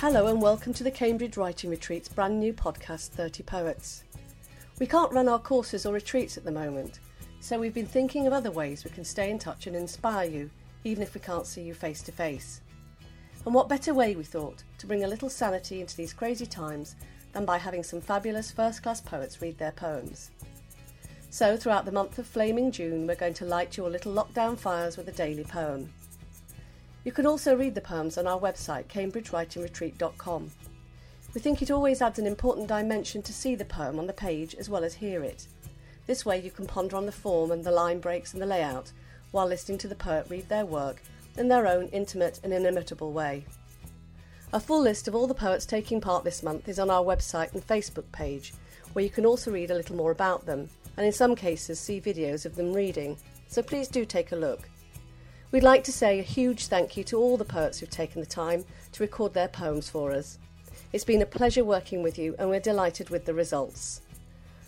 Hello and welcome to the Cambridge Writing Retreat's brand new podcast, 30 Poets. We can't run our courses or retreats at the moment, so we've been thinking of other ways we can stay in touch and inspire you, even if we can't see you face to face. And what better way, we thought, to bring a little sanity into these crazy times than by having some fabulous first class poets read their poems. So, throughout the month of flaming June, we're going to light your little lockdown fires with a daily poem. You can also read the poems on our website, cambridgewritingretreat.com. We think it always adds an important dimension to see the poem on the page as well as hear it. This way you can ponder on the form and the line breaks and the layout while listening to the poet read their work in their own intimate and inimitable way. A full list of all the poets taking part this month is on our website and Facebook page, where you can also read a little more about them, and in some cases see videos of them reading, so please do take a look. We'd like to say a huge thank you to all the poets who've taken the time to record their poems for us. It's been a pleasure working with you, and we're delighted with the results.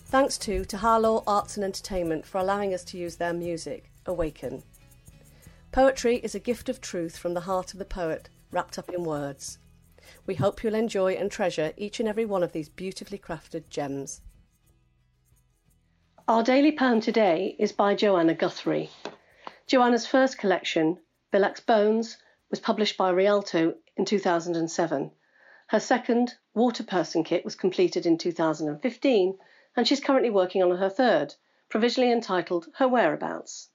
Thanks too to Halaw Arts and Entertainment for allowing us to use their music, Awaken. Poetry is a gift of truth from the heart of the poet, wrapped up in words. We hope you'll enjoy and treasure each and every one of these beautifully crafted gems. Our daily poem today is by Joanna Guthrie. Joanna's first collection, Billax Bones, was published by Rialto in 2007. Her second, Water Person Kit, was completed in 2015, and she's currently working on her third, provisionally entitled Her Whereabouts.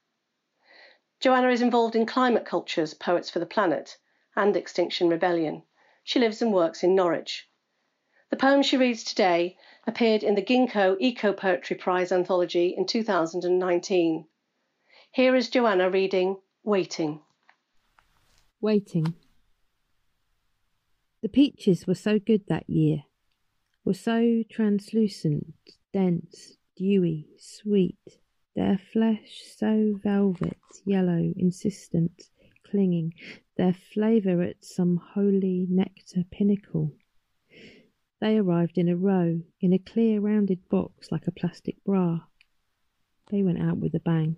Joanna is involved in climate cultures, Poets for the Planet, and Extinction Rebellion. She lives and works in Norwich. The poem she reads today appeared in the Ginkgo Eco Poetry Prize anthology in 2019. Here is Joanna reading Waiting. Waiting. The peaches were so good that year, were so translucent, dense, dewy, sweet, their flesh so velvet, yellow, insistent, clinging, their flavour at some holy nectar pinnacle. They arrived in a row, in a clear rounded box like a plastic bra. They went out with a bang.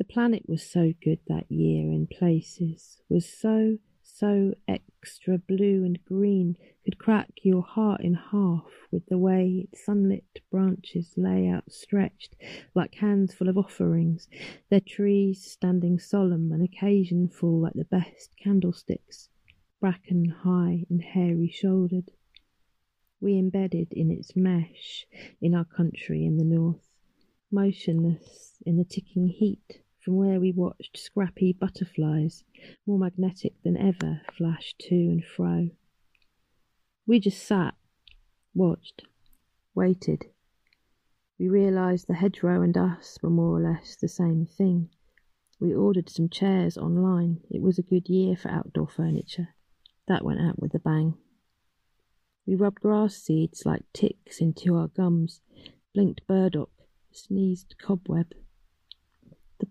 The planet was so good that year in places, was so, so extra blue and green, could crack your heart in half with the way its sunlit branches lay outstretched like hands full of offerings, their trees standing solemn, an occasion full like the best candlesticks, bracken high and hairy shouldered. We embedded in its mesh in our country in the north, motionless in the ticking heat from where we watched scrappy butterflies, more magnetic than ever, flash to and fro. We just sat, watched, waited. We realised the hedgerow and us were more or less the same thing. We ordered some chairs online. It was a good year for outdoor furniture. That went out with a bang. We rubbed grass seeds like ticks into our gums, blinked burdock, sneezed cobweb.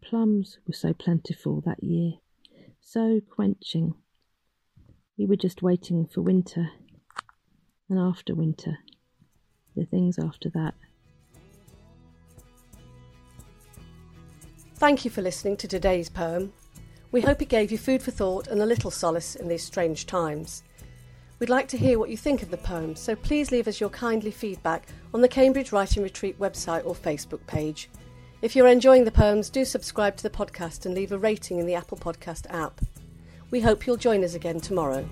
Plums were so plentiful that year, so quenching. We were just waiting for winter, and after winter, the things after that. Thank you for listening to today's poem. We hope it gave you food for thought and a little solace in these strange times. We'd like to hear what you think of the poem, so please leave us your kindly feedback on the Cambridge Writing Retreat website or Facebook page. If you're enjoying the poems, do subscribe to the podcast and leave a rating in the Apple Podcast app. We hope you'll join us again tomorrow.